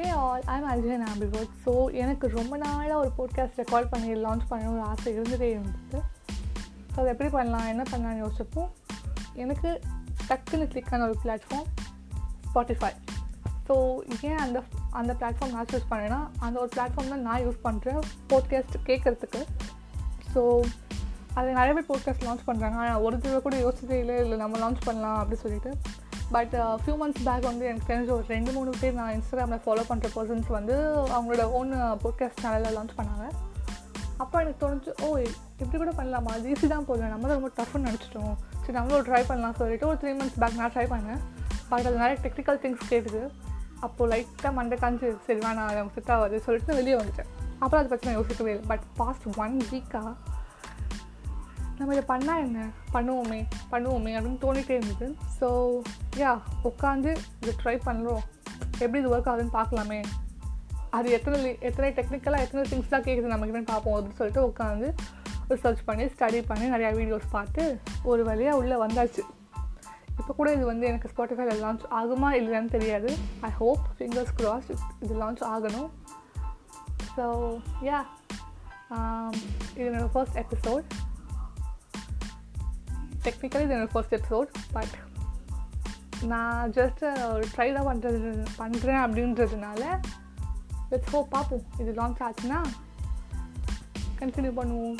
Hey all I'm Arjun ambivert so எனக்கு ரொம்ப நாளாக ஒரு போட்காஸ்ட் ரெக்கார்ட் பண்ணி லான்ச் பண்ணணும்னு ஒரு ஆசை இருந்துகிட்டே இருந்தது ஸோ அதை எப்படி பண்ணலாம் என்ன பண்ணலாம்னு யோசிச்சப்போ எனக்கு டக்குன்னு கிளிக்கான ஒரு பிளாட்ஃபார்ம் ஸ்பாட்டிஃபை ஸோ ஏன் அந்த அந்த பிளாட்ஃபார்ம் நான் சூஸ் பண்ணேன்னா அந்த ஒரு பிளாட்ஃபார்ம் தான் நான் யூஸ் பண்ணுறேன் போட்காஸ்ட் கேட்குறதுக்கு. ஸோ அதில் நிறைய பேர் போட்காஸ்ட் லான்ச் பண்ணுறாங்க ஆனால் ஒரு தடவை கூட யோசிச்சதே இல்லை இல்லை நம்ம லான்ச் பண்ணலாம் அப்படின்னு சொல்லிட்டு. பட் ஃபியூ மந்த்ஸ் பேக் வந்து எனக்கு தெரிஞ்ச ஒரு ரெண்டு மூணு பேர் நான் இன்ஸ்டாகிராமில் ஃபாலோ பண்ணுற பர்சன்ஸ் வந்து அவங்களோட ஓன் போட்காஸ்ட் சேனலில் லான்ச் பண்ணாங்க. அப்போ எனக்கு தோணுச்சு ஓ இப்படி கூட பண்ணலாமா? அது ஈஸி தான் போதும் நம்ம தான் ரொம்ப டஃப்னு நினச்சிட்டோம். சரி நம்மளும் ட்ரை பண்ணலாம். சொல்லிட்டு ஒரு த்ரீ மந்த்ஸ் பேக் நான் ட்ரை பண்ணேன். பட் அது நிறைய டெக்னிக்கல் திங்ஸ் கேட்டுது. அப்போது லைட்டாக மண்டை காஞ்சி சரி வேணாம் நமக்கு ஃபிட் ஆகாது. சொல்லிட்டு வெளியே வந்துட்டேன். அப்புறம் அதை பற்றி நான் யோசிக்கவே இல்லை. பட் பாஸ்ட் ஒன் வீக்காக நம்ம இதை பண்ணால் என்ன? பண்ணுவோமே பண்ணுவோமே அப்படின்னு தோணிகிட்டே இருந்தது. ஸோ யா உட்காந்து இதை ட்ரை பண்ணுறோம் எப்படி இது ஒர்க் ஆகுதுன்னு பார்க்கலாமே. அது எத்தனை எத்தனை டெக்னிக்கலாக எத்தனை திங்ஸ் தான் கேட்குது நமக்கு பார்ப்போம் அப்படின்னு சொல்லிட்டு உட்காந்து ரிசர்ச் பண்ணி ஸ்டடி பண்ணி நிறையா வீடியோஸ் பார்த்து ஒரு வழியாக உள்ளே வந்தாச்சு. இப்போ கூட இது வந்து எனக்கு ஸ்பாட்டிஃபைல லான்ச் ஆகுமா இல்லையான்னு தெரியாது. ஐ ஹோப் ஃபிங்கர்ஸ் க்ராஸ் இது லான்ச் ஆகணும். ஸோ யா um, இது என்னோடய ஃபர்ஸ்ட் எபிசோட் டெக்னிக்கலி இது என்னோடய ஃபர்ஸ்ட் எபிசோட் பட் நான் ஜஸ்ட் uh, ஒரு ட்ரை தான் பண்ணுறது பண்ணுறேன் அப்படின்றதுனால லெட்ஸ் ஹோப் பார்ப்போம். இது லான்ச் ஆச்சுன்னா கண்டினியூ பண்ணுவோம்.